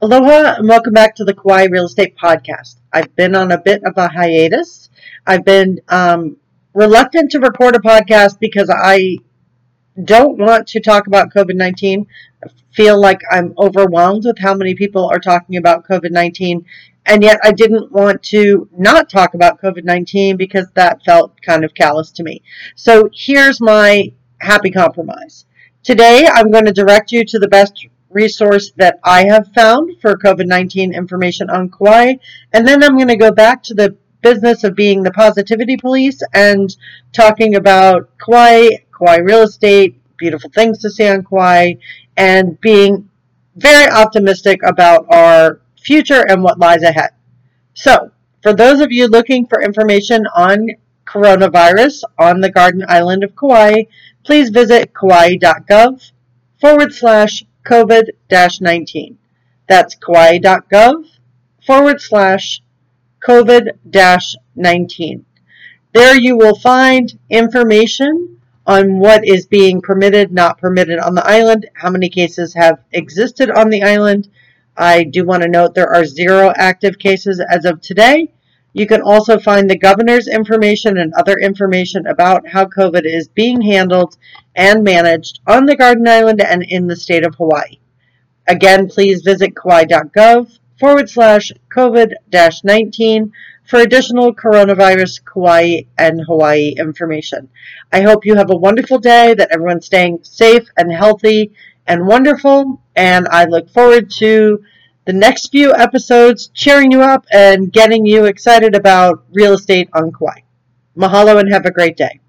Aloha and welcome back to the Kauai Real Estate Podcast. I've been on a bit of a hiatus. I've been um, reluctant to record a podcast because I don't want to talk about COVID 19. I feel like I'm overwhelmed with how many people are talking about COVID 19. And yet I didn't want to not talk about COVID 19 because that felt kind of callous to me. So here's my happy compromise. Today I'm going to direct you to the best resource that I have found for COVID 19 information on Kauai. And then I'm going to go back to the business of being the positivity police and talking about Kauai, Kauai real estate, beautiful things to see on Kauai, and being very optimistic about our future and what lies ahead. So, for those of you looking for information on coronavirus on the Garden Island of Kauai, please visit kauai.gov forward slash COVID 19. That's kauai.gov forward slash COVID 19. There you will find information on what is being permitted, not permitted on the island, how many cases have existed on the island. I do want to note there are zero active cases as of today. You can also find the governor's information and other information about how COVID is being handled and managed on the Garden Island and in the state of Hawaii. Again, please visit kauai.gov forward slash COVID 19 for additional coronavirus Kauai and Hawaii information. I hope you have a wonderful day, that everyone's staying safe and healthy and wonderful, and I look forward to the next few episodes cheering you up and getting you excited about real estate on Kauai. Mahalo and have a great day.